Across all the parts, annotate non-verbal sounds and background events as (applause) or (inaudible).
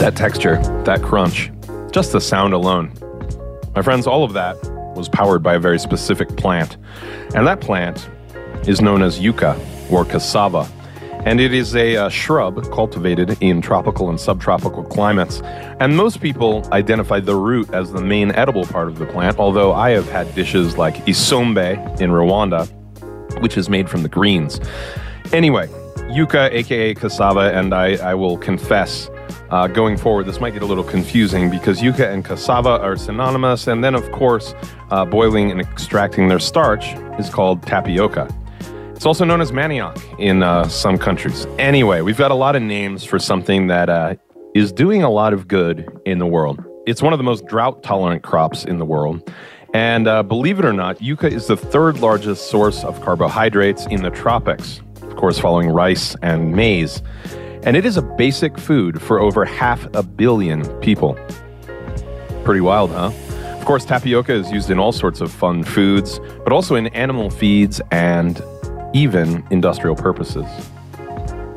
That texture, that crunch, just the sound alone. My friends, all of that was powered by a very specific plant. And that plant is known as yucca or cassava. And it is a uh, shrub cultivated in tropical and subtropical climates. And most people identify the root as the main edible part of the plant, although I have had dishes like isombe in Rwanda, which is made from the greens. Anyway, yucca, aka cassava, and I, I will confess uh, going forward, this might get a little confusing because yucca and cassava are synonymous. And then, of course, uh, boiling and extracting their starch is called tapioca. It's also known as manioc in uh, some countries. Anyway, we've got a lot of names for something that uh, is doing a lot of good in the world. It's one of the most drought tolerant crops in the world. And uh, believe it or not, yucca is the third largest source of carbohydrates in the tropics, of course, following rice and maize and it is a basic food for over half a billion people. Pretty wild, huh? Of course, tapioca is used in all sorts of fun foods, but also in animal feeds and even industrial purposes.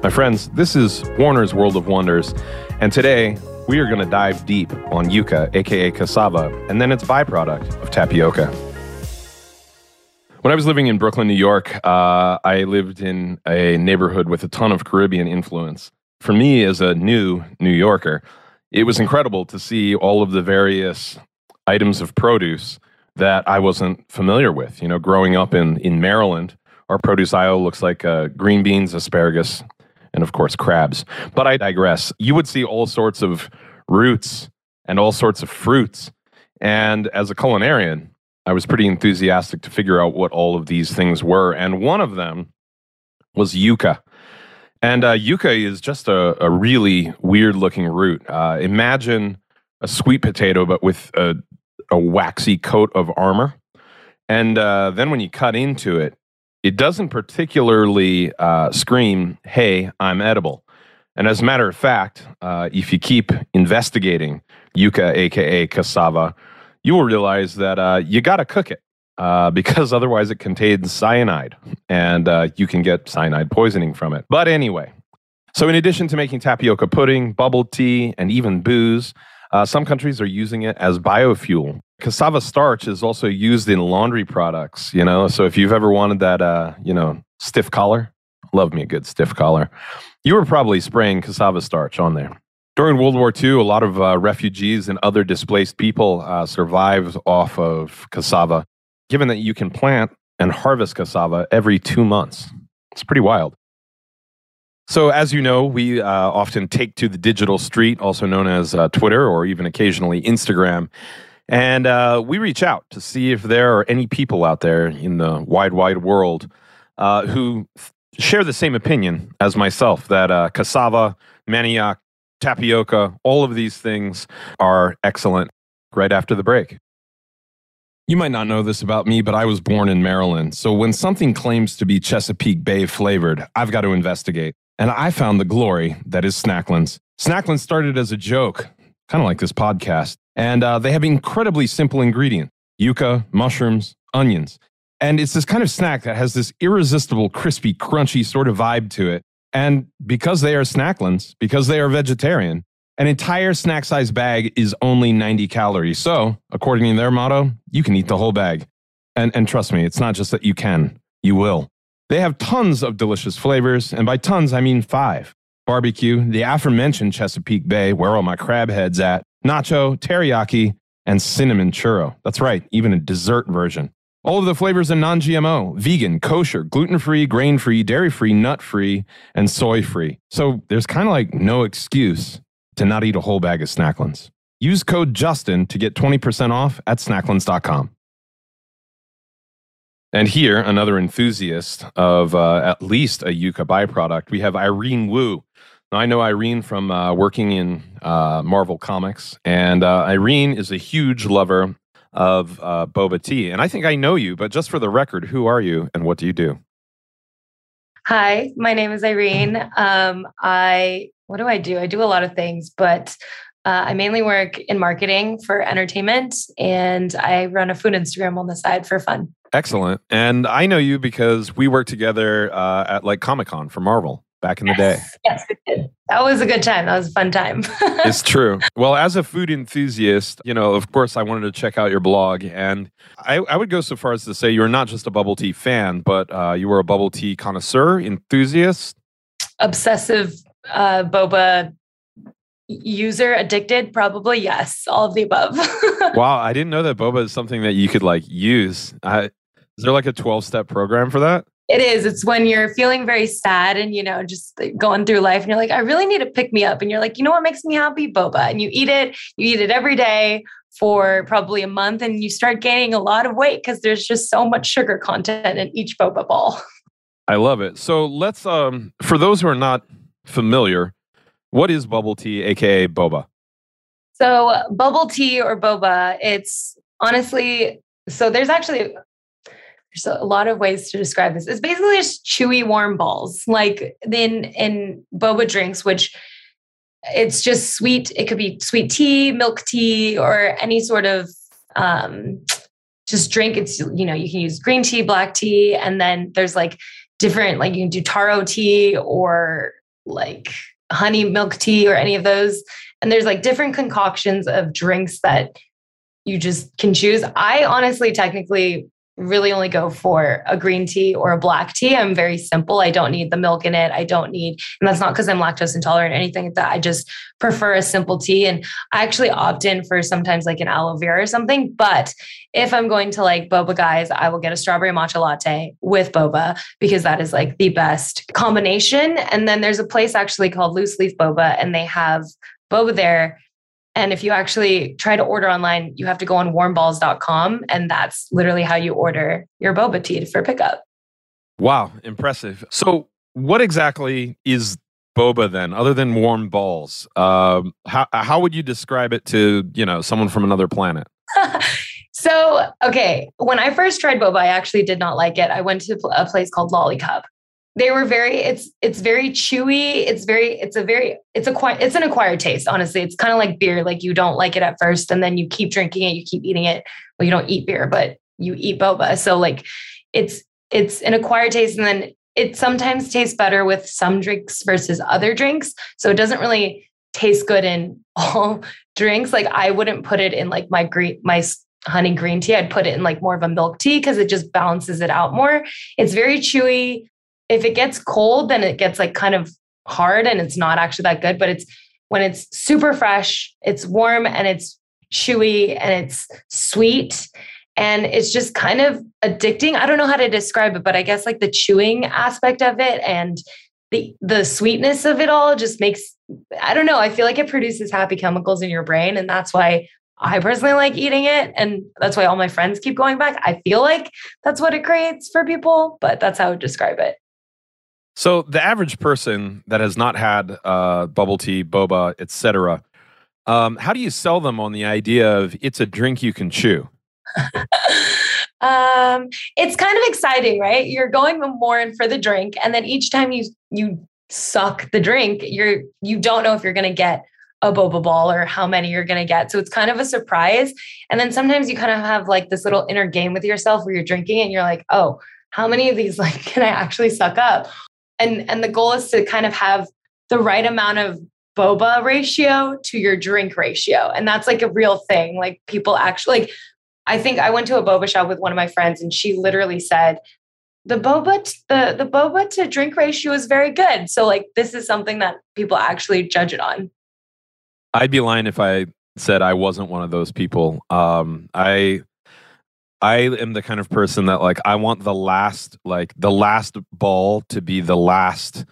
My friends, this is Warner's World of Wonders, and today we are going to dive deep on yucca, aka cassava, and then its byproduct of tapioca. When I was living in Brooklyn, New York, uh, I lived in a neighborhood with a ton of Caribbean influence. For me, as a new New Yorker, it was incredible to see all of the various items of produce that I wasn't familiar with. You know, growing up in, in Maryland, our produce aisle looks like uh, green beans, asparagus, and of course, crabs. But I digress. You would see all sorts of roots and all sorts of fruits. And as a culinarian, I was pretty enthusiastic to figure out what all of these things were. And one of them was yucca. And uh, yucca is just a, a really weird looking root. Uh, imagine a sweet potato, but with a, a waxy coat of armor. And uh, then when you cut into it, it doesn't particularly uh, scream, hey, I'm edible. And as a matter of fact, uh, if you keep investigating yucca, aka cassava, you will realize that uh, you got to cook it uh, (laughs) because otherwise it contains cyanide and uh, you can get cyanide poisoning from it. But anyway, so in addition to making tapioca pudding, bubble tea, and even booze, uh, some countries are using it as biofuel. Cassava starch is also used in laundry products, you know. So if you've ever wanted that, uh, you know, stiff collar, love me a good stiff collar, you were probably spraying cassava starch on there. During World War II, a lot of uh, refugees and other displaced people uh, survived off of cassava, given that you can plant and harvest cassava every two months. It's pretty wild. So, as you know, we uh, often take to the digital street, also known as uh, Twitter or even occasionally Instagram, and uh, we reach out to see if there are any people out there in the wide, wide world uh, who share the same opinion as myself that cassava, manioc, tapioca, all of these things are excellent right after the break. You might not know this about me, but I was born in Maryland. So when something claims to be Chesapeake Bay flavored, I've got to investigate. And I found the glory that is Snacklins. Snacklins started as a joke, kind of like this podcast. And uh, they have incredibly simple ingredients yuca, mushrooms, onions. And it's this kind of snack that has this irresistible, crispy, crunchy sort of vibe to it. And because they are snacklins, because they are vegetarian, an entire snack size bag is only 90 calories. So, according to their motto, you can eat the whole bag. And, and trust me, it's not just that you can, you will. They have tons of delicious flavors, and by tons, I mean five barbecue, the aforementioned Chesapeake Bay, where all my crab heads at, nacho, teriyaki, and cinnamon churro. That's right, even a dessert version. All of the flavors are non GMO, vegan, kosher, gluten free, grain free, dairy free, nut free, and soy free. So there's kind of like no excuse to not eat a whole bag of Snacklins. Use code Justin to get 20% off at snacklins.com. And here, another enthusiast of uh, at least a yucca byproduct, we have Irene Wu. Now, I know Irene from uh, working in uh, Marvel Comics, and uh, Irene is a huge lover of uh, boba tea. And I think I know you, but just for the record, who are you and what do you do? Hi, my name is Irene. Um, I what do I do? I do a lot of things, but uh, I mainly work in marketing for entertainment, and I run a food Instagram on the side for fun. Excellent. And I know you because we work together uh, at like Comic Con for Marvel. Back in the day. (laughs) Yes, did. That was a good time. That was a fun time. (laughs) it's true. Well, as a food enthusiast, you know, of course, I wanted to check out your blog, and I, I would go so far as to say you're not just a bubble tea fan, but uh, you were a bubble tea connoisseur, enthusiast, obsessive uh, boba user addicted probably yes all of the above (laughs) wow i didn't know that boba is something that you could like use I, is there like a 12 step program for that it is. It's when you're feeling very sad and, you know, just going through life and you're like, I really need to pick me up. And you're like, you know what makes me happy? Boba. And you eat it, you eat it every day for probably a month and you start gaining a lot of weight because there's just so much sugar content in each boba ball. I love it. So let's, um, for those who are not familiar, what is bubble tea, aka boba? So, bubble tea or boba, it's honestly, so there's actually there's a lot of ways to describe this. It's basically just chewy, warm balls, like in in boba drinks, which it's just sweet. It could be sweet tea, milk tea, or any sort of um, just drink. It's you know you can use green tea, black tea, and then there's like different like you can do taro tea or like honey milk tea or any of those. And there's like different concoctions of drinks that you just can choose. I honestly technically really only go for a green tea or a black tea. I'm very simple. I don't need the milk in it. I don't need, and that's not because I'm lactose intolerant or anything like that. I just prefer a simple tea. And I actually opt in for sometimes like an aloe vera or something. But if I'm going to like boba guys, I will get a strawberry matcha latte with boba because that is like the best combination. And then there's a place actually called Loose Leaf Boba, and they have boba there and if you actually try to order online, you have to go on warmballs.com. And that's literally how you order your boba tea for pickup. Wow, impressive. So, what exactly is boba then, other than warm balls? Um, how, how would you describe it to, you know, someone from another planet? (laughs) so, okay, when I first tried boba, I actually did not like it. I went to a place called Lollicup they were very it's it's very chewy. It's very it's a very it's a quite it's an acquired taste honestly. It's kind of like beer like you don't like it at first and then you keep drinking it you keep eating it. Well you don't eat beer but you eat boba. So like it's it's an acquired taste and then it sometimes tastes better with some drinks versus other drinks. So it doesn't really taste good in (laughs) all drinks. Like i wouldn't put it in like my green my honey green tea. I'd put it in like more of a milk tea because it just balances it out more. It's very chewy if it gets cold, then it gets like kind of hard and it's not actually that good. But it's when it's super fresh, it's warm and it's chewy and it's sweet and it's just kind of addicting. I don't know how to describe it, but I guess like the chewing aspect of it and the the sweetness of it all just makes I don't know, I feel like it produces happy chemicals in your brain and that's why I personally like eating it and that's why all my friends keep going back. I feel like that's what it creates for people, but that's how I would describe it. So the average person that has not had uh, bubble tea, boba, etc., um, how do you sell them on the idea of it's a drink you can chew? (laughs) um, it's kind of exciting, right? You're going more in for the drink, and then each time you you suck the drink, you're you don't know if you're going to get a boba ball or how many you're going to get. So it's kind of a surprise. And then sometimes you kind of have like this little inner game with yourself where you're drinking and you're like, oh, how many of these (laughs) like can I actually suck up? And and the goal is to kind of have the right amount of boba ratio to your drink ratio. And that's like a real thing. Like people actually like i think i went to a boba shop with one of my friends and she literally said the boba t- the the boba to drink ratio is very good. So like this is something that people actually judge it on. I'd be lying if i said i wasn't one of those people. Um i I am the kind of person that like I want the last like the last ball to be the last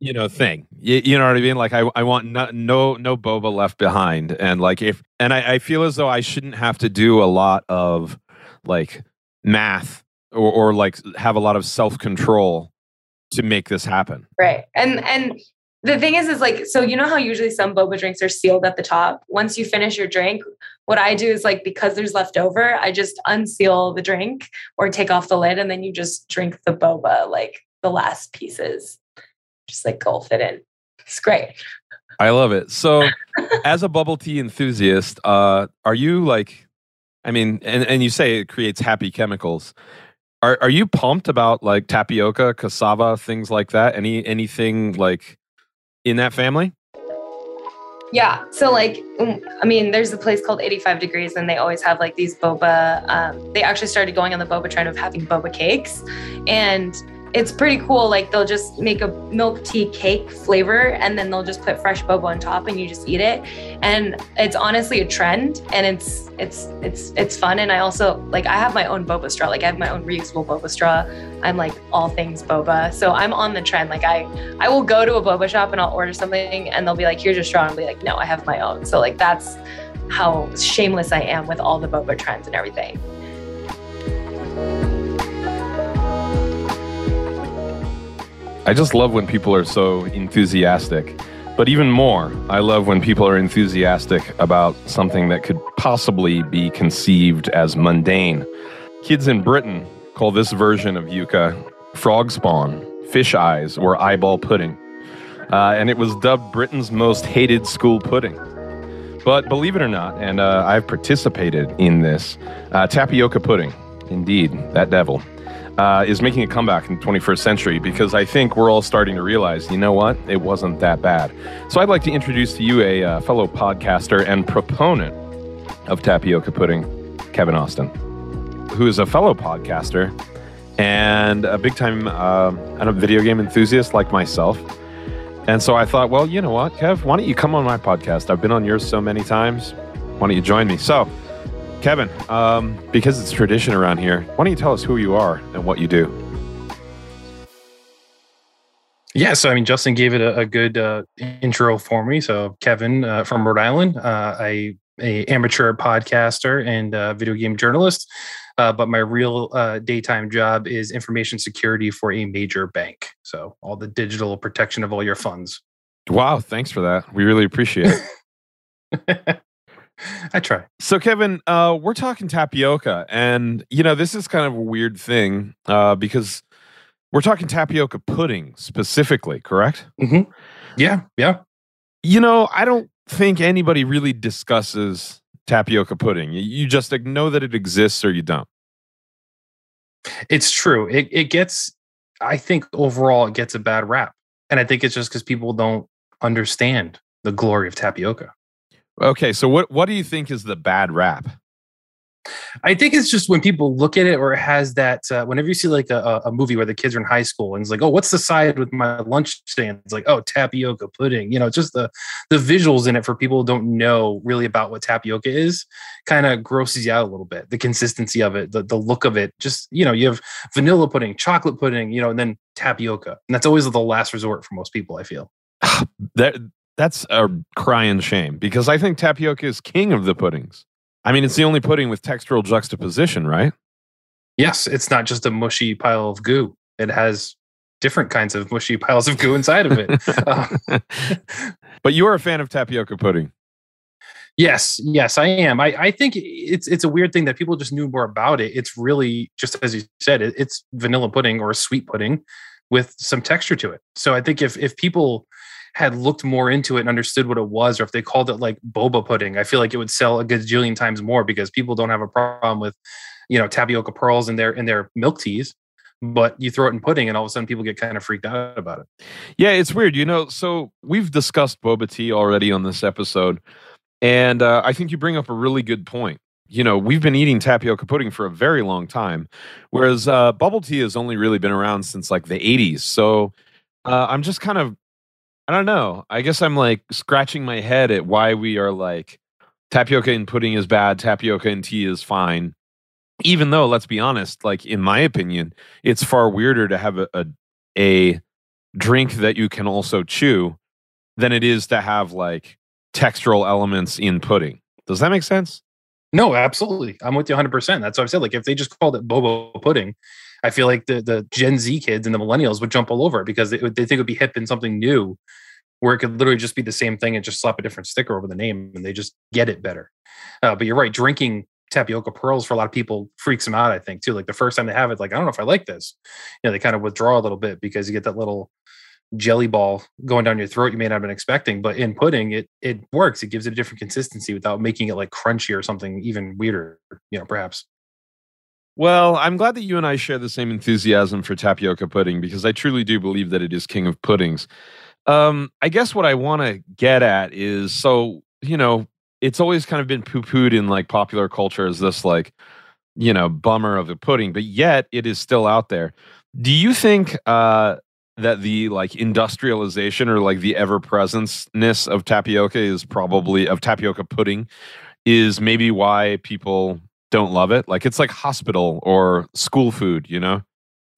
you know thing. You, you know what i mean? Like i, I want no, no no boba left behind. And like if and I, I feel as though i shouldn't have to do a lot of like math or, or like have a lot of self-control to make this happen. Right. And and the thing is is like so you know how usually some boba drinks are sealed at the top? Once you finish your drink what i do is like because there's leftover i just unseal the drink or take off the lid and then you just drink the boba like the last pieces. Just like gulp it in. It's great. I love it. So (laughs) as a bubble tea enthusiast uh are you like i mean and, and you say it creates happy chemicals. Are are you pumped about like tapioca, cassava, things like that? Any anything like in that family? Yeah. So like, um, I mean, there's a place called 85 Degrees, and they always have like these boba. Um, they actually started going on the boba trend of having boba cakes, and it's pretty cool. Like they'll just make a milk tea cake flavor and then they'll just put fresh boba on top and you just eat it. And it's honestly a trend and it's it's it's it's fun. And I also like I have my own boba straw. Like I have my own reusable boba straw. I'm like all things boba. So I'm on the trend. Like I I will go to a boba shop and I'll order something and they'll be like, here's your straw. And I'll be like, no, I have my own. So like that's how shameless I am with all the boba trends and everything. I just love when people are so enthusiastic. But even more, I love when people are enthusiastic about something that could possibly be conceived as mundane. Kids in Britain call this version of yuca frog spawn, fish eyes, or eyeball pudding. Uh, and it was dubbed Britain's most hated school pudding. But believe it or not, and uh, I've participated in this, uh, tapioca pudding, indeed, that devil, uh, is making a comeback in the 21st century because I think we're all starting to realize, you know what, it wasn't that bad. So I'd like to introduce to you a uh, fellow podcaster and proponent of tapioca pudding, Kevin Austin, who is a fellow podcaster and a big time uh, and a video game enthusiast like myself. And so I thought, well, you know what, Kev, why don't you come on my podcast? I've been on yours so many times. Why don't you join me? So Kevin, um, because it's tradition around here, why don't you tell us who you are and what you do? Yeah, so I mean, Justin gave it a, a good uh, intro for me. So, Kevin uh, from Rhode Island, uh, I a amateur podcaster and video game journalist. Uh, but my real uh, daytime job is information security for a major bank. So, all the digital protection of all your funds. Wow, thanks for that. We really appreciate it. (laughs) I try. So, Kevin, uh, we're talking tapioca, and you know this is kind of a weird thing uh, because we're talking tapioca pudding specifically, correct? Mm-hmm. Yeah, yeah. You know, I don't think anybody really discusses tapioca pudding. You just know that it exists, or you don't. It's true. It it gets. I think overall it gets a bad rap, and I think it's just because people don't understand the glory of tapioca. Okay, so what what do you think is the bad rap? I think it's just when people look at it, or it has that. Uh, whenever you see like a, a, movie where the kids are in high school, and it's like, oh, what's the side with my lunch stand? It's like, oh, tapioca pudding. You know, just the the visuals in it for people who don't know really about what tapioca is, kind of grosses you out a little bit. The consistency of it, the the look of it. Just you know, you have vanilla pudding, chocolate pudding, you know, and then tapioca, and that's always the last resort for most people. I feel. that that's a crying shame because I think tapioca is king of the puddings. I mean, it's the only pudding with textural juxtaposition, right? Yes, it's not just a mushy pile of goo. It has different kinds of mushy piles of goo inside of it. uh, (laughs) (laughs) but you are a fan of tapioca pudding. Yes, yes, I am. I, I think it's it's a weird thing that people just knew more about it. It's really just as you said, it, it's vanilla pudding or sweet pudding with some texture to it. So I think if if people had looked more into it and understood what it was, or if they called it like boba pudding, I feel like it would sell a gajillion times more because people don't have a problem with, you know, tapioca pearls in their in their milk teas. But you throw it in pudding, and all of a sudden, people get kind of freaked out about it. Yeah, it's weird. You know, so we've discussed boba tea already on this episode, and uh, I think you bring up a really good point you know, we've been eating tapioca pudding for a very long time, whereas uh, bubble tea has only really been around since like the 80s. So uh, I'm just kind of I don't know. I guess I'm like scratching my head at why we are like tapioca and pudding is bad, tapioca and tea is fine. Even though, let's be honest, like in my opinion, it's far weirder to have a, a, a drink that you can also chew than it is to have like textural elements in pudding. Does that make sense? No, absolutely. I'm with you 100%. That's what I said. Like, if they just called it Bobo pudding, I feel like the the Gen Z kids and the millennials would jump all over it because they, they think it would be hip and something new, where it could literally just be the same thing and just slap a different sticker over the name and they just get it better. Uh, but you're right, drinking tapioca pearls for a lot of people freaks them out. I think too. Like the first time they have it, like I don't know if I like this. You know, they kind of withdraw a little bit because you get that little jelly ball going down your throat you may not have been expecting but in pudding it it works it gives it a different consistency without making it like crunchy or something even weirder you know perhaps Well, I'm glad that you and I share the same enthusiasm for tapioca pudding because I truly do believe that it is king of puddings. Um, I guess what I want to get at is so, you know, it's always kind of been poo pooed in like popular culture as this like, you know, bummer of a pudding, but yet it is still out there. Do you think uh, that the like industrialization or like the ever presence of tapioca is probably of tapioca pudding is maybe why people don't love it? Like it's like hospital or school food, you know?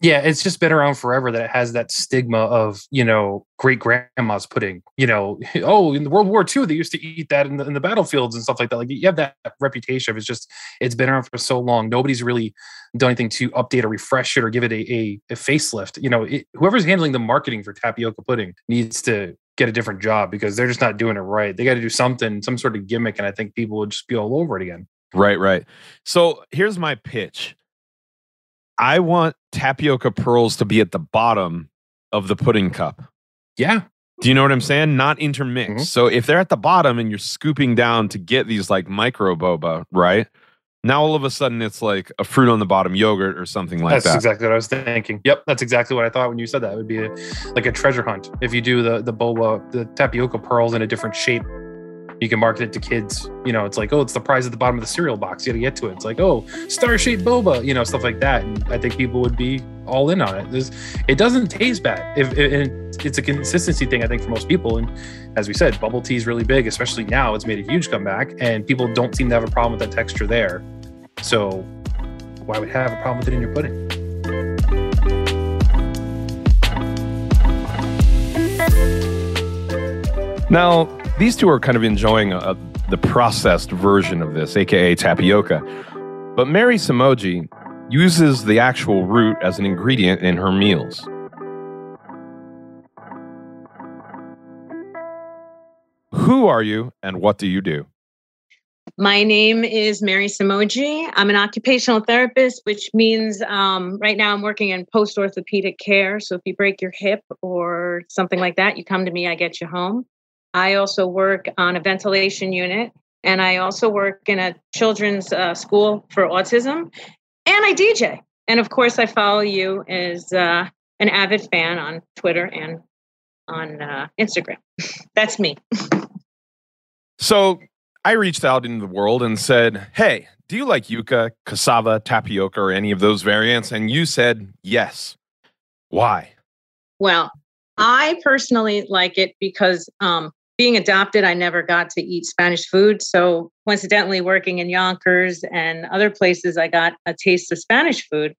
Yeah, it's just been around forever that it has that stigma of, you know, great grandma's pudding. You know, (laughs) oh, in the World War II, they used to eat that in the, in the battlefields and stuff like that. Like you have that reputation. Of it's just, it's been around for so long. Nobody's really done anything to update or refresh it or give it a, a, a facelift. You know, it, whoever's handling the marketing for tapioca pudding needs to get a different job because they're just not doing it right. They got to do something, some sort of gimmick. And I think people would just be all over it again. Right, right. So here's my pitch I want tapioca pearls to be at the bottom of the pudding cup. Yeah. Do you know what I'm saying? Not intermixed. Mm-hmm. So if they're at the bottom and you're scooping down to get these like micro boba, right? Now all of a sudden it's like a fruit on the bottom yogurt or something like that's that. That's exactly what I was thinking. Yep, that's exactly what I thought when you said that. It would be a, like a treasure hunt. If you do the the boba, the tapioca pearls in a different shape you can market it to kids. You know, it's like, oh, it's the prize at the bottom of the cereal box. You got to get to it. It's like, oh, star shaped boba, you know, stuff like that. And I think people would be all in on it. There's, it doesn't taste bad. If it's a consistency thing, I think for most people. And as we said, bubble tea is really big, especially now. It's made a huge comeback, and people don't seem to have a problem with that texture there. So why would have a problem with it in your pudding? Now, these two are kind of enjoying a, a, the processed version of this, aka tapioca. But Mary Somogyi uses the actual root as an ingredient in her meals. Who are you and what do you do? My name is Mary Somogyi. I'm an occupational therapist, which means um, right now I'm working in post orthopedic care. So if you break your hip or something like that, you come to me, I get you home. I also work on a ventilation unit, and I also work in a children's uh, school for autism, and I DJ. And of course, I follow you as uh, an avid fan on Twitter and on uh, Instagram. (laughs) That's me. so I reached out into the world and said, Hey, do you like yuca, cassava, tapioca, or any of those variants? And you said yes. Why? Well, I personally like it because um, being adopted, I never got to eat Spanish food. So, coincidentally, working in Yonkers and other places, I got a taste of Spanish food.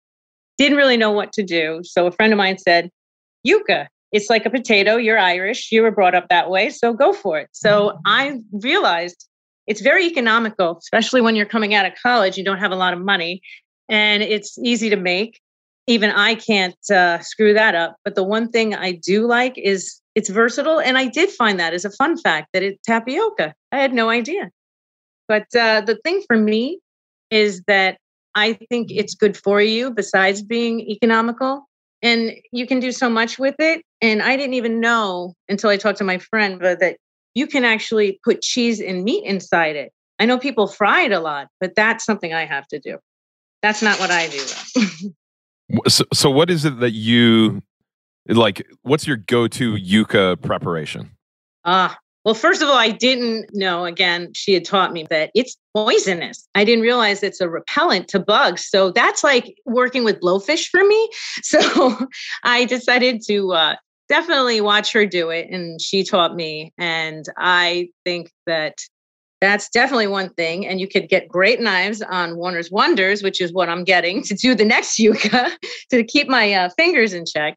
Didn't really know what to do. So, a friend of mine said, Yuca, it's like a potato. You're Irish. You were brought up that way. So, go for it. So, mm-hmm. I realized it's very economical, especially when you're coming out of college. You don't have a lot of money and it's easy to make. Even I can't uh, screw that up. But the one thing I do like is it's versatile. And I did find that as a fun fact that it's tapioca. I had no idea. But uh, the thing for me is that I think it's good for you besides being economical. And you can do so much with it. And I didn't even know until I talked to my friend that you can actually put cheese and meat inside it. I know people fry it a lot, but that's something I have to do. That's not what I do. (laughs) so, so, what is it that you like, what's your go-to yuca preparation? Ah, well, first of all, I didn't know. Again, she had taught me that it's poisonous. I didn't realize it's a repellent to bugs. So that's like working with blowfish for me. (laughs) So I decided to uh, definitely watch her do it. And she taught me. And I think that that's definitely one thing. And you could get great knives on Warner's Wonders, which is what I'm getting to do the next (laughs) yuca to keep my uh, fingers in check.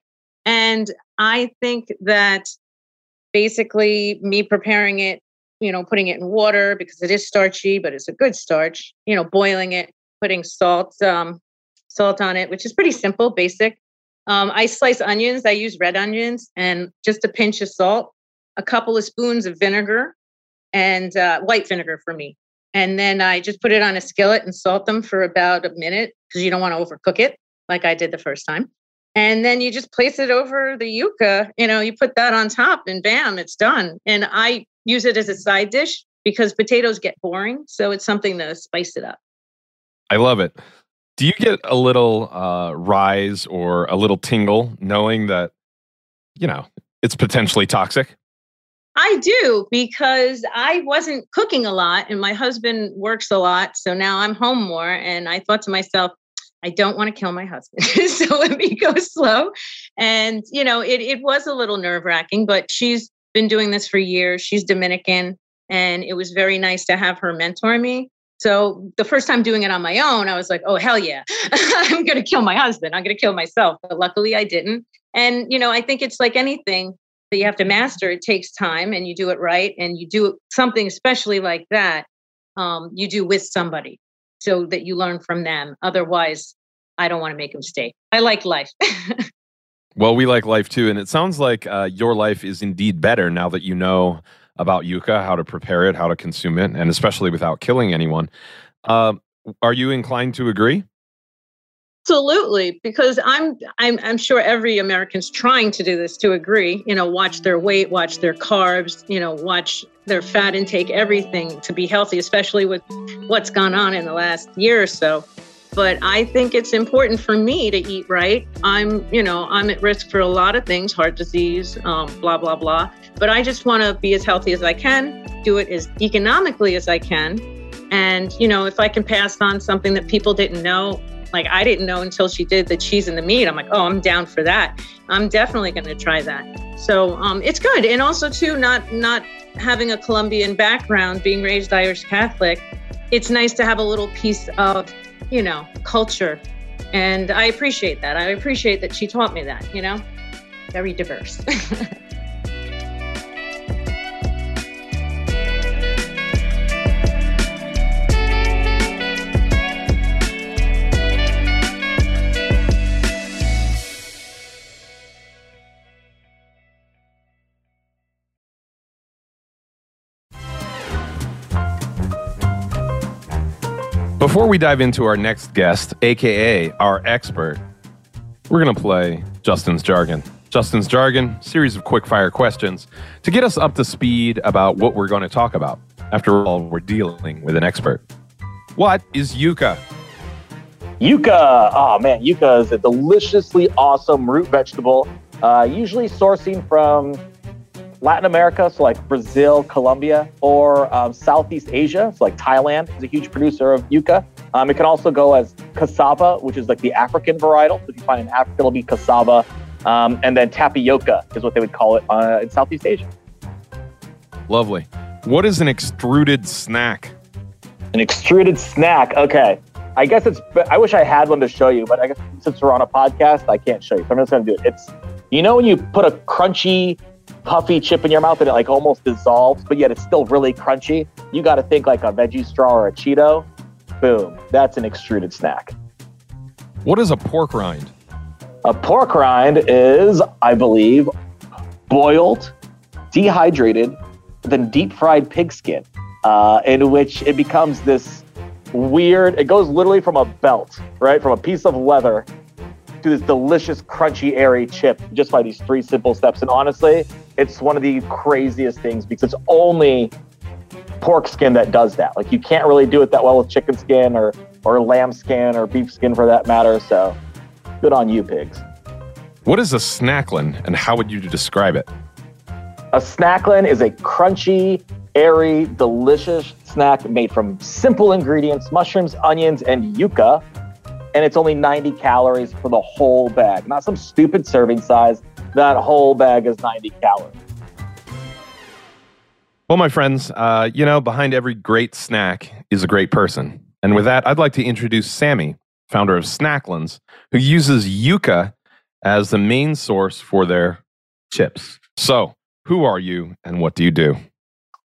And I think that basically me preparing it, you know, putting it in water because it is starchy, but it's a good starch, you know, boiling it, putting salt, um, salt on it, which is pretty simple, basic. Um, I slice onions. I use red onions and just a pinch of salt, a couple of spoons of vinegar, and uh, white vinegar for me. And then I just put it on a skillet and salt them for about a minute because you don't want to overcook it like I did the first time and then you just place it over the yuca you know you put that on top and bam it's done and i use it as a side dish because potatoes get boring so it's something to spice it up i love it Do you get a little uh, rise or a little tingle knowing that, you know, it's potentially toxic? I do because I wasn't cooking a lot and my husband works a lot. So now I'm home more. And I thought to myself, I don't want to kill my husband. (laughs) so let me go slow. And, you know, it, it was a little nerve wracking, but she's been doing this for years. She's Dominican. And it was very nice to have her mentor me. So the first time doing it on my own, I was like, oh, hell yeah, (laughs) I'm going to kill my husband. I'm going to kill myself. But luckily I didn't. And, you know, I think it's like anything that you have to master. It takes time and you do it right. And you do something, especially like that, um, you do with somebody so that you learn from them. Otherwise, I don't want to make a mistake. I like life. (laughs) well, we like life too. And it sounds like uh, your life is indeed better now that you know about yucca, how to prepare it, how to consume it, and especially without killing anyone. Uh, are you inclined to agree? Absolutely, because I'm, I'm I'm sure every American's trying to do this to agree. You know, watch their weight, watch their carbs, you know, watch their fat intake, everything to be healthy, especially with what's gone on in the last year or so. But I think it's important for me to eat right. I'm, you know, I'm at risk for a lot of things, heart disease, um, blah blah blah. But I just want to be as healthy as I can, do it as economically as I can, and you know, if I can pass on something that people didn't know, like I didn't know until she did the cheese and the meat. I'm like, oh, I'm down for that. I'm definitely going to try that. So um, it's good, and also too, not not having a Colombian background, being raised Irish Catholic, it's nice to have a little piece of, you know, culture, and I appreciate that. I appreciate that she taught me that. You know, very diverse. (laughs) Before we dive into our next guest, aka our expert, we're going to play Justin's Jargon. Justin's Jargon, series of quick fire questions to get us up to speed about what we're going to talk about. After all, we're dealing with an expert. What is yucca? Yucca. Oh man, yucca is a deliciously awesome root vegetable, uh, usually sourcing from Latin America, so like Brazil, Colombia, or um, Southeast Asia, so like Thailand is a huge producer of yucca. Um, it can also go as cassava, which is like the African varietal. So if you find in Africa, it'll be cassava. Um, and then tapioca is what they would call it uh, in Southeast Asia. Lovely. What is an extruded snack? An extruded snack. Okay. I guess it's, I wish I had one to show you, but I guess since we're on a podcast, I can't show you. So I'm just going to do it. It's, you know, when you put a crunchy puffy chip in your mouth and it like almost dissolves, but yet it's still really crunchy. You got to think like a veggie straw or a Cheeto. Boom, that's an extruded snack. What is a pork rind? A pork rind is, I believe, boiled, dehydrated, then deep fried pig skin, uh, in which it becomes this weird, it goes literally from a belt, right? From a piece of leather to this delicious, crunchy, airy chip just by these three simple steps. And honestly, it's one of the craziest things because it's only pork skin that does that. Like you can't really do it that well with chicken skin or or lamb skin or beef skin for that matter. So good on you, pigs. What is a snacklin and how would you describe it? A snacklin is a crunchy, airy, delicious snack made from simple ingredients, mushrooms, onions, and yucca and it's only 90 calories for the whole bag, not some stupid serving size. That whole bag is 90 calories. Well, my friends, uh, you know, behind every great snack is a great person. And with that, I'd like to introduce Sammy, founder of Snacklins, who uses yucca as the main source for their chips. So, who are you and what do you do?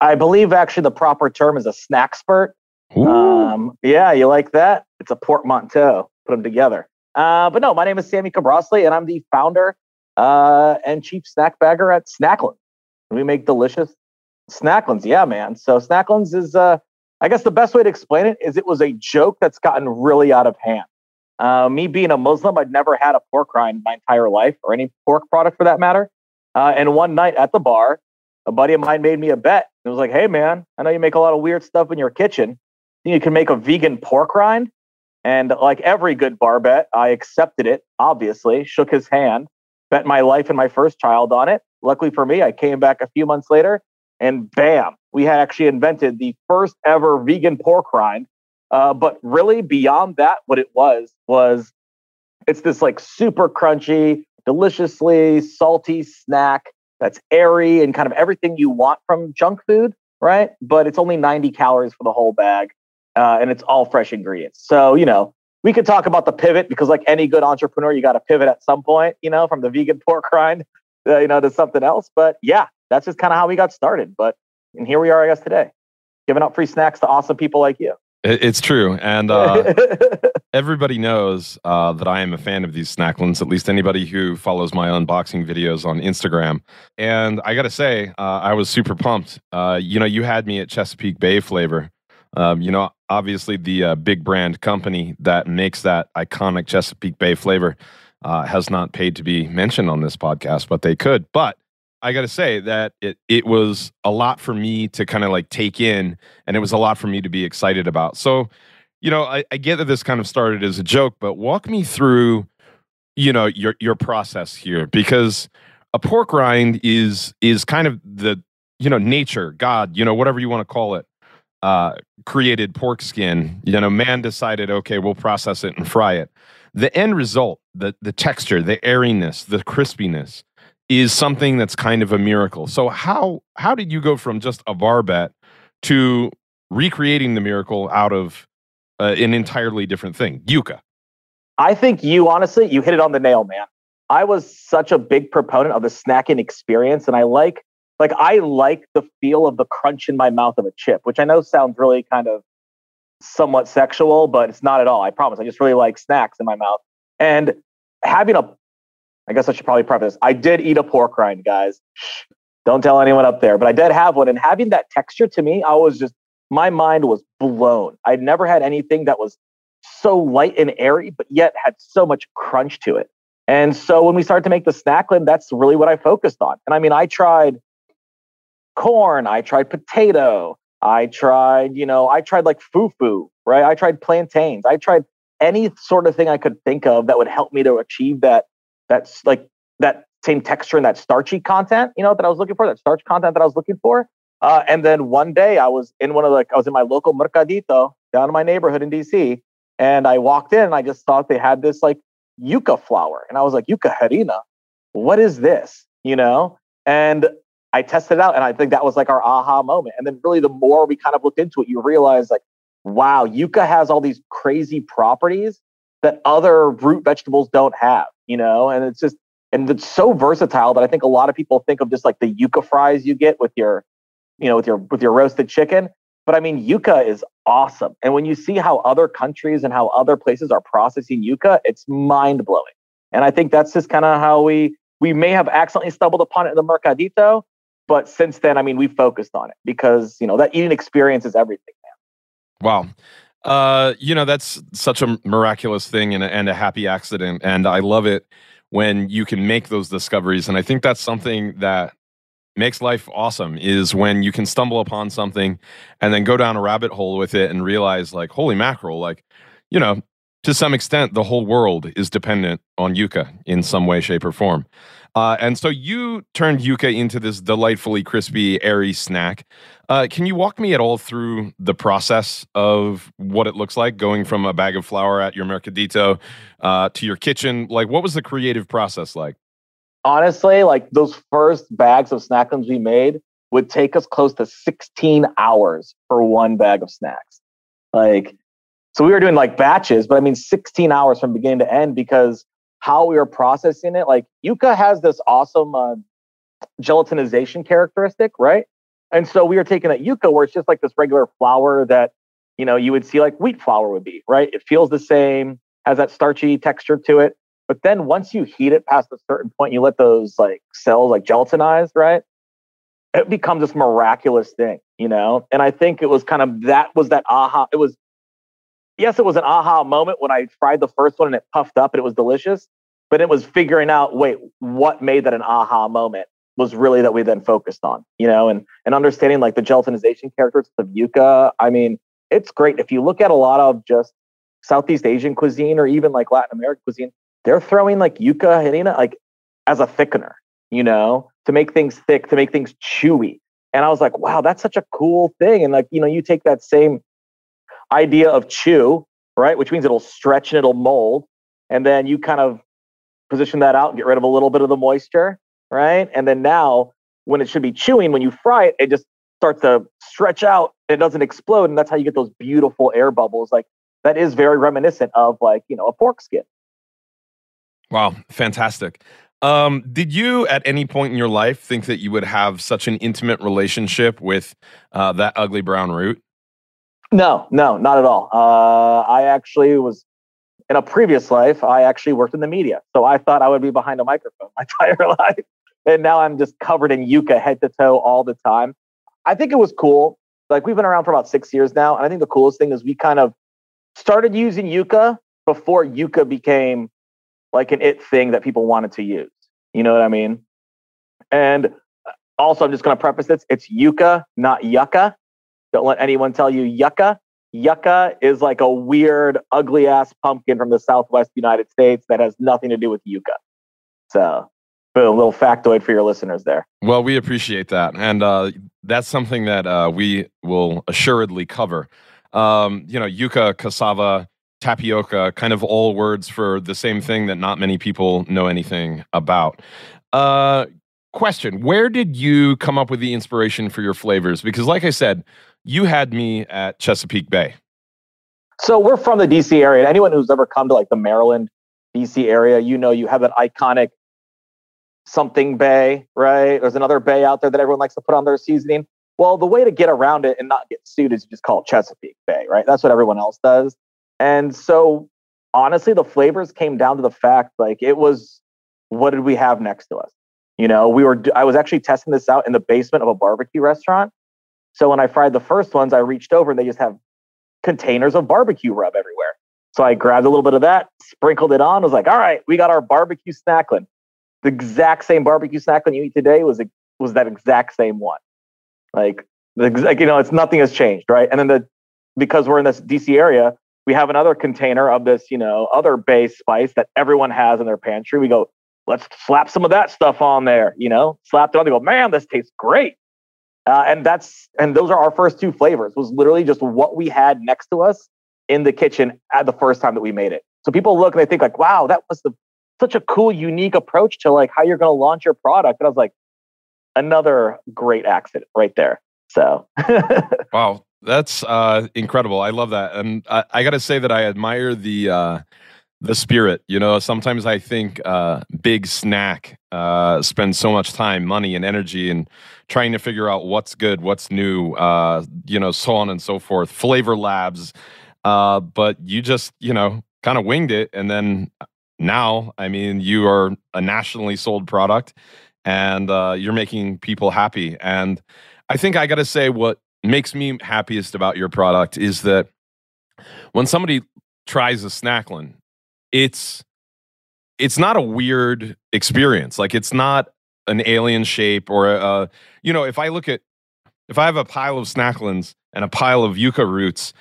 I believe actually the proper term is a snack spurt. Um, yeah, you like that? It's a portmanteau put them together. Uh, but no, my name is Sammy Cabrosli, and I'm the founder uh, and chief snack bagger at Snacklins. We make delicious Snacklins. Yeah, man. So Snacklins is, uh, I guess the best way to explain it is it was a joke that's gotten really out of hand. Uh, me being a Muslim, I'd never had a pork rind my entire life, or any pork product for that matter. Uh, and one night at the bar, a buddy of mine made me a bet. It was like, "Hey, man, I know you make a lot of weird stuff in your kitchen. You can make a vegan pork rind?" And like every good bar bet, I accepted it, obviously, shook his hand, bet my life and my first child on it. Luckily for me, I came back a few months later and bam, we had actually invented the first ever vegan pork rind. Uh, but really, beyond that, what it was was it's this like super crunchy, deliciously salty snack that's airy and kind of everything you want from junk food, right? But it's only 90 calories for the whole bag, uh, and it's all fresh ingredients. So you know, we could talk about the pivot because, like any good entrepreneur, you got to pivot at some point, you know, from the vegan (laughs) pork rind, uh, you know, to something else. But yeah, that's just kind of how we got started. But and here we are, I guess, today, giving out free snacks to awesome people like you. It's true, and uh, (laughs) everybody knows uh, that I am a fan of these snacklins. At least anybody who follows my unboxing videos on Instagram. And I got to say, uh, I was super pumped. Uh, you know, you had me at Chesapeake Bay flavor. Um, you know, obviously the uh, big brand company that makes that iconic Chesapeake Bay flavor uh, has not paid to be mentioned on this podcast, but they could. But I got to say that it it was a lot for me to kind of like take in, and it was a lot for me to be excited about. So, you know, I, I get that this kind of started as a joke, but walk me through, you know, your your process here because a pork rind is is kind of the you know nature, God, you know, whatever you want to call it, uh, created pork skin. You know, man decided, okay, we'll process it and fry it. The end result, the the texture, the airiness, the crispiness is something that's kind of a miracle. So how how did you go from just a bar bet to recreating the miracle out of uh, an entirely different thing, yuca? I think you honestly you hit it on the nail, man. I was such a big proponent of the snacking experience, and I like like I like the feel of the crunch in my mouth of a chip, which I know sounds really kind of somewhat sexual, but it's not at all. I promise. I just really like snacks in my mouth. And having a I guess I should probably preface. I did eat a pork rind, guys. Shh, don't tell anyone up there, but I did have one. And having that texture to me, I was just, my mind was blown. I'd never had anything that was so light and airy, but yet had so much crunch to it. And so when we started to make the snacklin, that's really what I focused on. And I mean, I tried corn, I tried potato, I tried, you know, I tried like fufu, right? I tried plantains, I tried any sort of thing I could think of that would help me to achieve that that's like that same texture and that starchy content, you know, that I was looking for, that starch content that I was looking for. Uh, and then one day I was in one of the, I was in my local mercadito down in my neighborhood in DC. And I walked in and I just thought they had this like yuca flour. And I was like, yuca harina, what is this? You know? And I tested it out and I think that was like our aha moment. And then really the more we kind of looked into it, you realize like, wow, yuca has all these crazy properties that other root vegetables don't have you know, and it's just and it's so versatile that I think a lot of people think of just like the yuca fries you get with your, you know, with your with your roasted chicken. But I mean, yuca is awesome, and when you see how other countries and how other places are processing yuca, it's mind blowing. And I think that's just kind of how we we may have accidentally stumbled upon it in the mercadito, but since then, I mean, we focused on it because you know that eating experience is everything, man. Wow. Uh, you know, that's such a miraculous thing and a, and a happy accident. And I love it when you can make those discoveries. And I think that's something that makes life awesome is when you can stumble upon something and then go down a rabbit hole with it and realize, like, holy mackerel, like, you know, to some extent, the whole world is dependent on yuca in some way, shape, or form. Uh, and so you turned yuca into this delightfully crispy, airy snack. Uh, can you walk me at all through the process of what it looks like going from a bag of flour at your mercadito uh, to your kitchen? Like, what was the creative process like? Honestly, like those first bags of snacklins we made would take us close to 16 hours for one bag of snacks. Like, so we were doing like batches, but I mean 16 hours from beginning to end because how we were processing it. Like yuca has this awesome uh, gelatinization characteristic, right? And so we were taking that yuca where it's just like this regular flour that, you know, you would see like wheat flour would be, right? It feels the same, has that starchy texture to it. But then once you heat it past a certain point, you let those like cells like gelatinize, right? It becomes this miraculous thing, you know? And I think it was kind of that was that aha. It was yes, it was an aha moment when I fried the first one and it puffed up and it was delicious. But it was figuring out, wait, what made that an aha moment was really that we then focused on, you know, and and understanding like the gelatinization characteristics of yuca. I mean, it's great if you look at a lot of just Southeast Asian cuisine or even like Latin American cuisine, they're throwing like yuca harina like as a thickener, you know, to make things thick, to make things chewy. And I was like, wow, that's such a cool thing. And like, you know, you take that same idea of chew, right, which means it'll stretch and it'll mold, and then you kind of position that out, and get rid of a little bit of the moisture, right? And then now when it should be chewing, when you fry it, it just starts to stretch out and it doesn't explode. And that's how you get those beautiful air bubbles. Like that is very reminiscent of like, you know, a pork skin. Wow, fantastic. Um, did you at any point in your life think that you would have such an intimate relationship with uh, that ugly brown root? No, no, not at all. Uh, I actually was in a previous life, I actually worked in the media. So I thought I would be behind a microphone (laughs) my entire life. And now I'm just covered in yuca head to toe all the time. I think it was cool. Like we've been around for about six years now. And I think the coolest thing is we kind of started using yuca before yuca became like an it thing that people wanted to use. You know what I mean? And uh, also, I'm just going to preface this it's yuca, not yucca. Don't let anyone tell you yucca. Yucca is like a weird, ugly ass pumpkin from the Southwest United States that has nothing to do with yucca. So, a little factoid for your listeners there. Well, we appreciate that. And uh, that's something that uh, we will assuredly cover. Um, you know, yucca, cassava, tapioca, kind of all words for the same thing that not many people know anything about. Uh, question Where did you come up with the inspiration for your flavors? Because, like I said, you had me at Chesapeake Bay. So we're from the DC area. Anyone who's ever come to like the Maryland, DC area, you know you have that iconic something bay, right? There's another bay out there that everyone likes to put on their seasoning. Well, the way to get around it and not get sued is you just call it Chesapeake Bay, right? That's what everyone else does. And so honestly, the flavors came down to the fact like it was what did we have next to us? You know, we were I was actually testing this out in the basement of a barbecue restaurant so when I fried the first ones, I reached over and they just have containers of barbecue rub everywhere. So I grabbed a little bit of that, sprinkled it on, was like, all right, we got our barbecue snacklin. The exact same barbecue snacklin you eat today was was that exact same one. Like, like you know, it's nothing has changed, right? And then the because we're in this DC area, we have another container of this, you know, other base spice that everyone has in their pantry. We go, let's slap some of that stuff on there, you know, slap it on. They go, man, this tastes great. Uh, and that's and those are our first two flavors. Was literally just what we had next to us in the kitchen at the first time that we made it. So people look and they think like, "Wow, that was the such a cool, unique approach to like how you're going to launch your product." And I was like, another great accident right there. So, (laughs) wow, that's uh, incredible. I love that, and I, I got to say that I admire the uh, the spirit you know? Sometimes i think uh, big snack uh, spends so much time money and energy and trying to figure out what's good what's new uh, you know so on and so forth. Flavor labs uh, but you just you know kind of winged it and then now i mean you are a nationally sold product and uh, you're making people happy. And i think i gotta say what makes me happiest about your product is that when somebody tries a snacklin it's it's not a weird experience. Like it's not an alien shape or a, you know, if I look at if I have a pile of snacklins and a pile of yucca roots,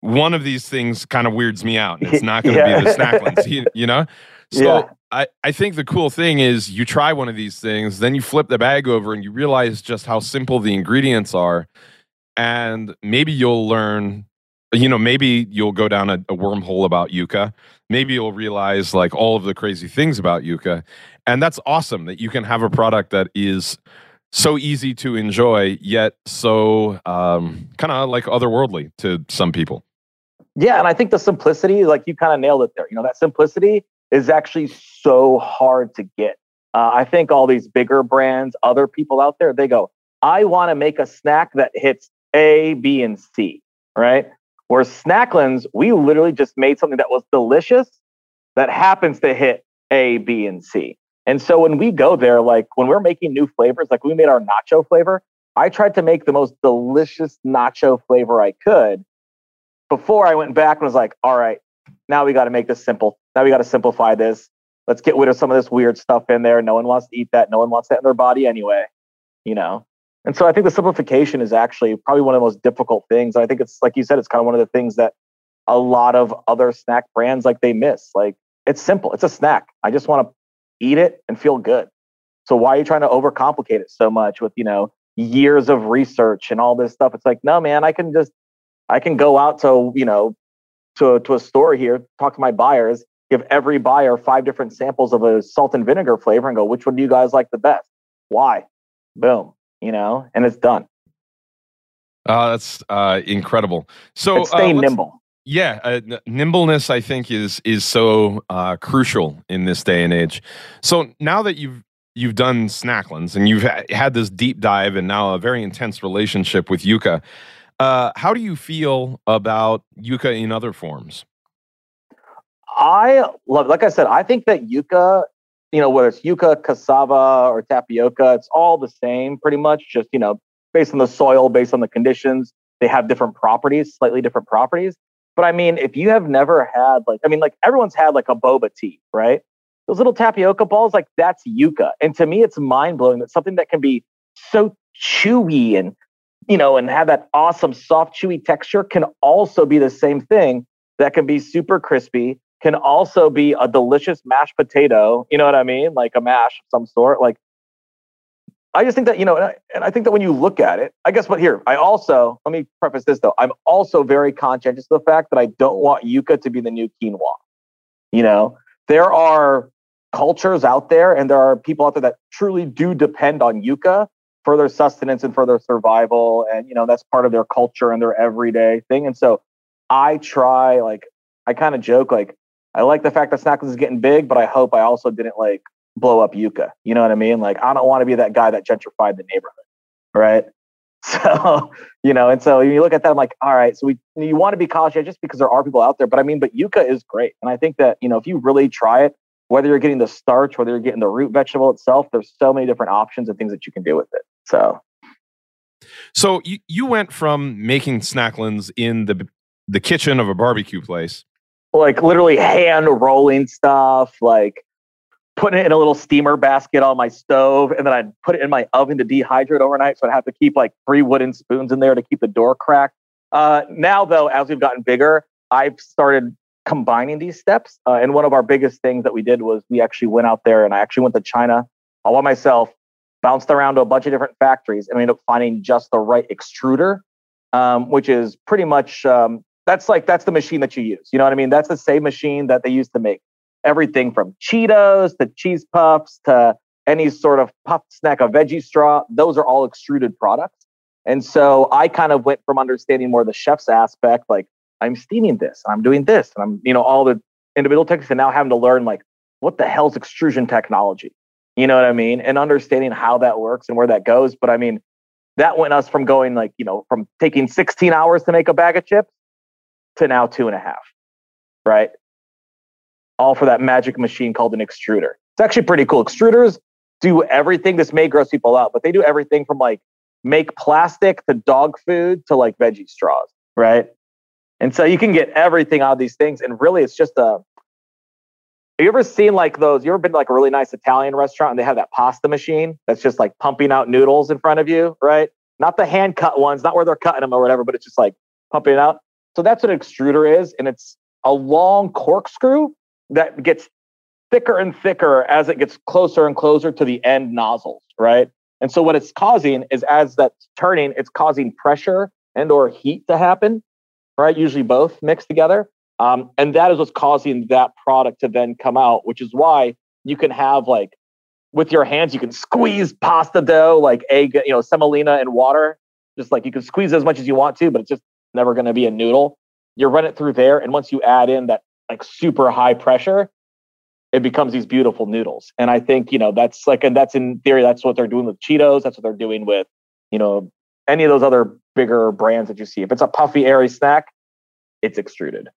one of these things kind of weirds me out, and it's not going to yeah. be the (laughs) snacklins, you, you know. So yeah. I I think the cool thing is you try one of these things, then you flip the bag over, and you realize just how simple the ingredients are, and maybe you'll learn you know, maybe you'll go down a, a, wormhole about Yucca. Maybe you'll realize like all of the crazy things about Yucca. And that's awesome that you can have a product that is so easy to enjoy, yet so um, kind of like otherworldly to some people. Yeah. And I think the simplicity, like you kind of nailed it there. You know, that simplicity is actually so hard to get. Uh, I think all these bigger brands, other people out there, they go, I want to make a snack that hits A, B, and C, right? Whereas Snacklins, we literally just made something that was delicious that happens to hit A, B, and C. And so when we go there, like when we're making new flavors, like we made our nacho flavor, I tried to make the most delicious nacho flavor I could before I went back and was like, all right, now we got to make this simple. Now we got to simplify this. Let's get rid of some of this weird stuff in there. No one wants to eat that. No one wants that in their body anyway, you know? And so I think the simplification is actually probably one of the most difficult things. I think it's like you said, it's kind of one of the things that a lot of other snack brands like they miss. Like it's simple. It's a snack. I just want to eat it and feel good. So why are you trying to overcomplicate it so much with, you know, years of research and all this stuff? It's like, no, man, I can just I can go out to, you know, to, to a store here, talk to my buyers, give every buyer five different samples of a salt and vinegar flavor and go, which one do you guys like the best? Why? Boom, you know, and it's done. Uh, that's uh, incredible. So and stay uh, nimble. Yeah, uh, nimbleness I think is is so uh, crucial in this day and age. So now that you've you've done Snacklins and you've ha- had this deep dive and now a very intense relationship with Yuka, uh, how do you feel about Yuka in other forms? I love, like I said, I think that Yuka, you know, whether it's Yuka, cassava, or tapioca, it's all the same pretty much, just, you know, based on the soil, based on the conditions. They have different properties, slightly different properties. But I mean, if you have never had like, I mean, like everyone's had like a boba tea, right? Those little tapioca balls, like that's yucca. And to me, it's mind blowing that something that can be so chewy and, you know, and have that awesome soft, chewy texture can also be the same thing that can be super crispy, can also be a delicious mashed potato. You know what I mean? Like a mash of some sort. Like I just think that, you know, and I, and I, think that when you look at it, I guess what here, I also, let me preface this though, I'm also very conscientious of the fact that I don't want yucca to be the new quinoa. You know, there are cultures out there and there are people out there that truly do depend on yucca for their sustenance and for their survival. And, you know, that's part of their culture and their everyday thing. And so I try, like, I kind of joke, like, I like the fact that Snacklins is getting big, but I hope I also didn't like blow up Yucca. You know what I mean? Like, I don't want to be that guy that gentrified the neighborhood, right? (laughs) So, you know, and so you look at that, I'm like, all right, so we you want to be college just because there are people out there, but I mean, but Yucca is great. And I think that, you know, if you really try it, whether you're getting the starch, whether you're getting the root vegetable itself, there's so many different options and things that you can do with it. So So you, you went from making snacklins in the the kitchen of a barbecue place. Like literally hand rolling stuff, like putting it in a little steamer basket on my stove, and then I'd put it in my oven to dehydrate overnight. So I'd have to keep like three wooden spoons in there to keep the door cracked. Uh, now, though, as we've gotten bigger, I've started combining these steps. Uh, and one of our biggest things that we did was we actually went out there and I actually went to China all by myself, bounced around to a bunch of different factories, and we ended up finding just the right extruder, um, which is pretty much um, that's like that's the machine that you use. You know what I mean? That's the same machine that they used to make everything from Cheetos to cheese puffs to any sort of puffed snack, a veggie straw, those are all extruded products. And so I kind of went from understanding more the chef's aspect, like I'm steaming this and I'm doing this and I'm, you know, all the individual techniques and now having to learn like what the hell's extrusion technology? You know what I mean? And understanding how that works and where that goes. But I mean, that went us from going like, you know, from taking 16 hours to make a bag of chips to now two and a half. Right all for that magic machine called an extruder. It's actually pretty cool. Extruders do everything. This may gross people out, but they do everything from like make plastic to dog food to like veggie straws, right? And so you can get everything out of these things. And really, it's just a. Have you ever seen like those? You ever been to like a really nice Italian restaurant and they have that pasta machine that's just like pumping out noodles in front of you, right? Not the hand cut ones, not where they're cutting them or whatever, but it's just like pumping it out. So that's what an extruder is. And it's a long corkscrew that gets thicker and thicker as it gets closer and closer to the end nozzles, right? And so what it's causing is as that's turning, it's causing pressure and or heat to happen, right? Usually both mixed together. Um, and that is what's causing that product to then come out, which is why you can have like with your hands, you can squeeze pasta dough like egg, you know, semolina and water. Just like you can squeeze as much as you want to, but it's just never going to be a noodle. You run it through there, and once you add in that like super high pressure, it becomes these beautiful noodles. And I think, you know, that's like, and that's in theory, that's what they're doing with Cheetos. That's what they're doing with, you know, any of those other bigger brands that you see. If it's a puffy, airy snack, it's extruded.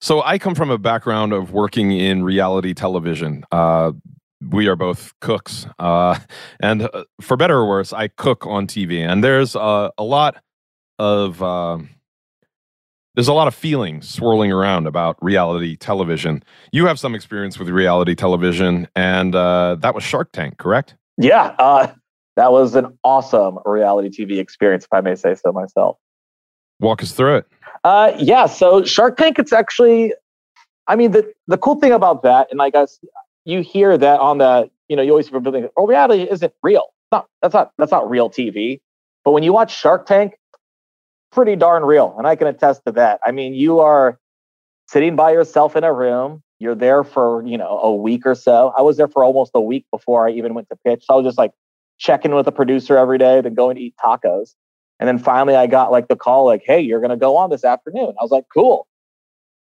So I come from a background of working in reality television. Uh, we are both cooks, uh, (laughs) and uh, for better or worse, I cook on TV. And there's a lot of um, there's a lot of feelings swirling around about reality television. You have some experience with reality television, and uh, that was Shark Tank, correct? Yeah, uh, that was an awesome reality TV experience, if I may say so myself. Walk us through it. Uh, yeah. So Shark Tank, it's actually, I mean, the the cool thing about that, and I guess you hear that on the, you know, you always hear people think, oh, reality isn't real. No, that's not that's not real TV. But when you watch Shark Tank, pretty darn real, and I can attest to that. I mean, you are sitting by yourself in a room. You're there for you know a week or so. I was there for almost a week before I even went to pitch. So I was just like checking with the producer every day, then going to eat tacos. And then finally I got like the call, like, hey, you're gonna go on this afternoon. I was like, cool.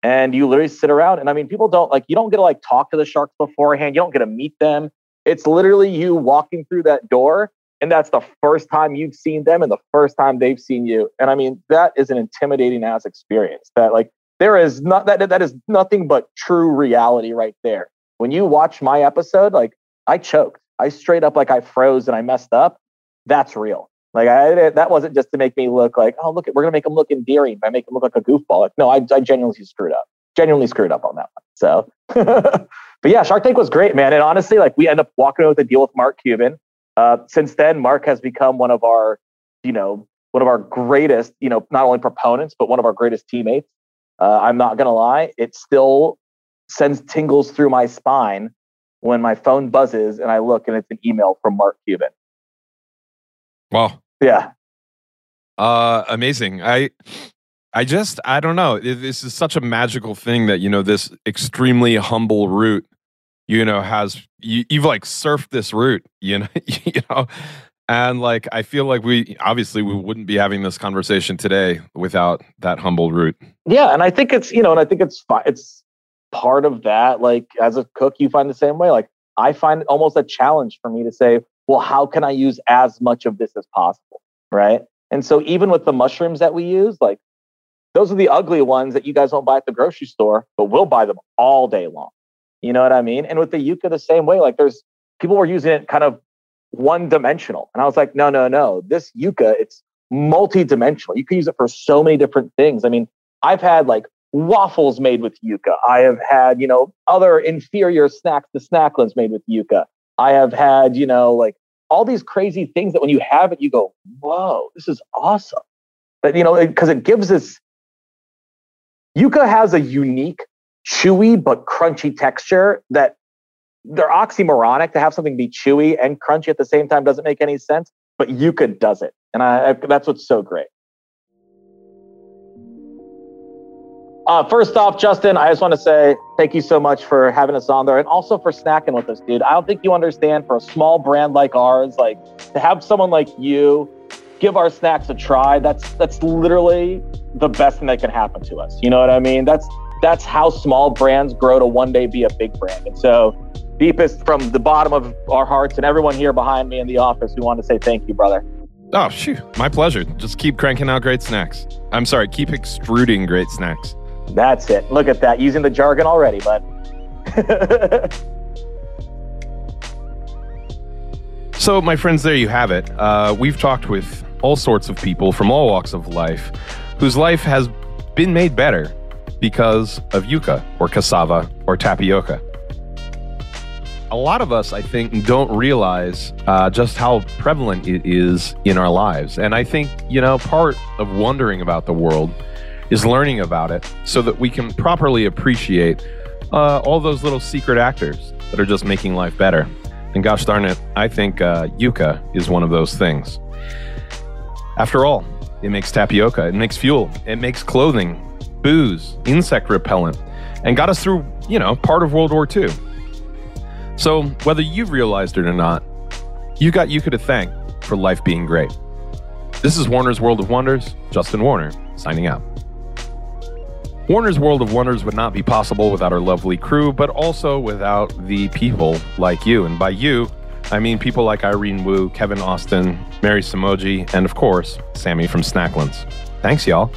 And you literally sit around. And I mean, people don't like you don't get to like talk to the sharks beforehand. You don't get to meet them. It's literally you walking through that door. And that's the first time you've seen them and the first time they've seen you. And I mean, that is an intimidating ass experience. That like there is not that that is nothing but true reality right there. When you watch my episode, like I choked. I straight up like I froze and I messed up. That's real. Like I, that wasn't just to make me look like, oh, look, we're gonna make him look endearing by making him look like a goofball. Like, no, I, I genuinely screwed up. Genuinely screwed up on that one. So, (laughs) but yeah, Shark Tank was great, man. And honestly, like we end up walking out with a deal with Mark Cuban. Uh, since then, Mark has become one of our, you know, one of our greatest, you know, not only proponents but one of our greatest teammates. Uh, I'm not gonna lie, it still sends tingles through my spine when my phone buzzes and I look and it's an email from Mark Cuban. Wow. Yeah. Uh, amazing. I, I just, I don't know. This is such a magical thing that you know this extremely humble root, you know, has you, you've like surfed this route, you know, (laughs) you know, and like I feel like we obviously we wouldn't be having this conversation today without that humble root. Yeah, and I think it's you know, and I think it's. It's part of that. Like as a cook, you find the same way. Like I find almost a challenge for me to say, well, how can I use as much of this as possible? Right. And so even with the mushrooms that we use, like those are the ugly ones that you guys don't buy at the grocery store, but we'll buy them all day long. You know what I mean? And with the yucca, the same way. Like there's people were using it kind of one dimensional. And I was like, no, no, no. This yucca, it's multi-dimensional. You can use it for so many different things. I mean, I've had like waffles made with yucca. I have had, you know, other inferior snacks, the snacklins made with yucca. I have had, you know, like all these crazy things that when you have it, you go, whoa, this is awesome. But, you know, because it, it gives us, yucca has a unique, chewy, but crunchy texture that they're oxymoronic to have something be chewy and crunchy at the same time doesn't make any sense, but yucca does it. And I, I that's what's so great. Uh, first off, Justin, I just want to say thank you so much for having us on there and also for snacking with us, dude. I don't think you understand for a small brand like ours, like to have someone like you give our snacks a try. That's that's literally the best thing that can happen to us. You know what I mean? That's that's how small brands grow to one day be a big brand. And so, deepest from the bottom of our hearts and everyone here behind me in the office, we want to say thank you, brother. Oh, shoot. My pleasure. Just keep cranking out great snacks. I'm sorry, keep extruding great snacks. That's it. Look at that. Using the jargon already, bud. (laughs) so, my friends, there you have it. Uh, we've talked with all sorts of people from all walks of life whose life has been made better because of yucca or cassava or tapioca. A lot of us, I think, don't realize uh, just how prevalent it is in our lives. And I think, you know, part of wondering about the world is learning about it so that we can properly appreciate uh, all those little secret actors that are just making life better. And gosh darn it, I think uh, yucca is one of those things. After all, it makes tapioca, it makes fuel, it makes clothing, booze, insect repellent, and got us through, you know, part of World War II. So, whether you've realized it or not, you got yucca to thank for life being great. This is Warner's World of Wonders, Justin Warner, signing out. Warner's World of Wonders would not be possible without our lovely crew, but also without the people like you. And by you, I mean people like Irene Wu, Kevin Austin, Mary Samoji, and of course, Sammy from Snacklins. Thanks, y'all.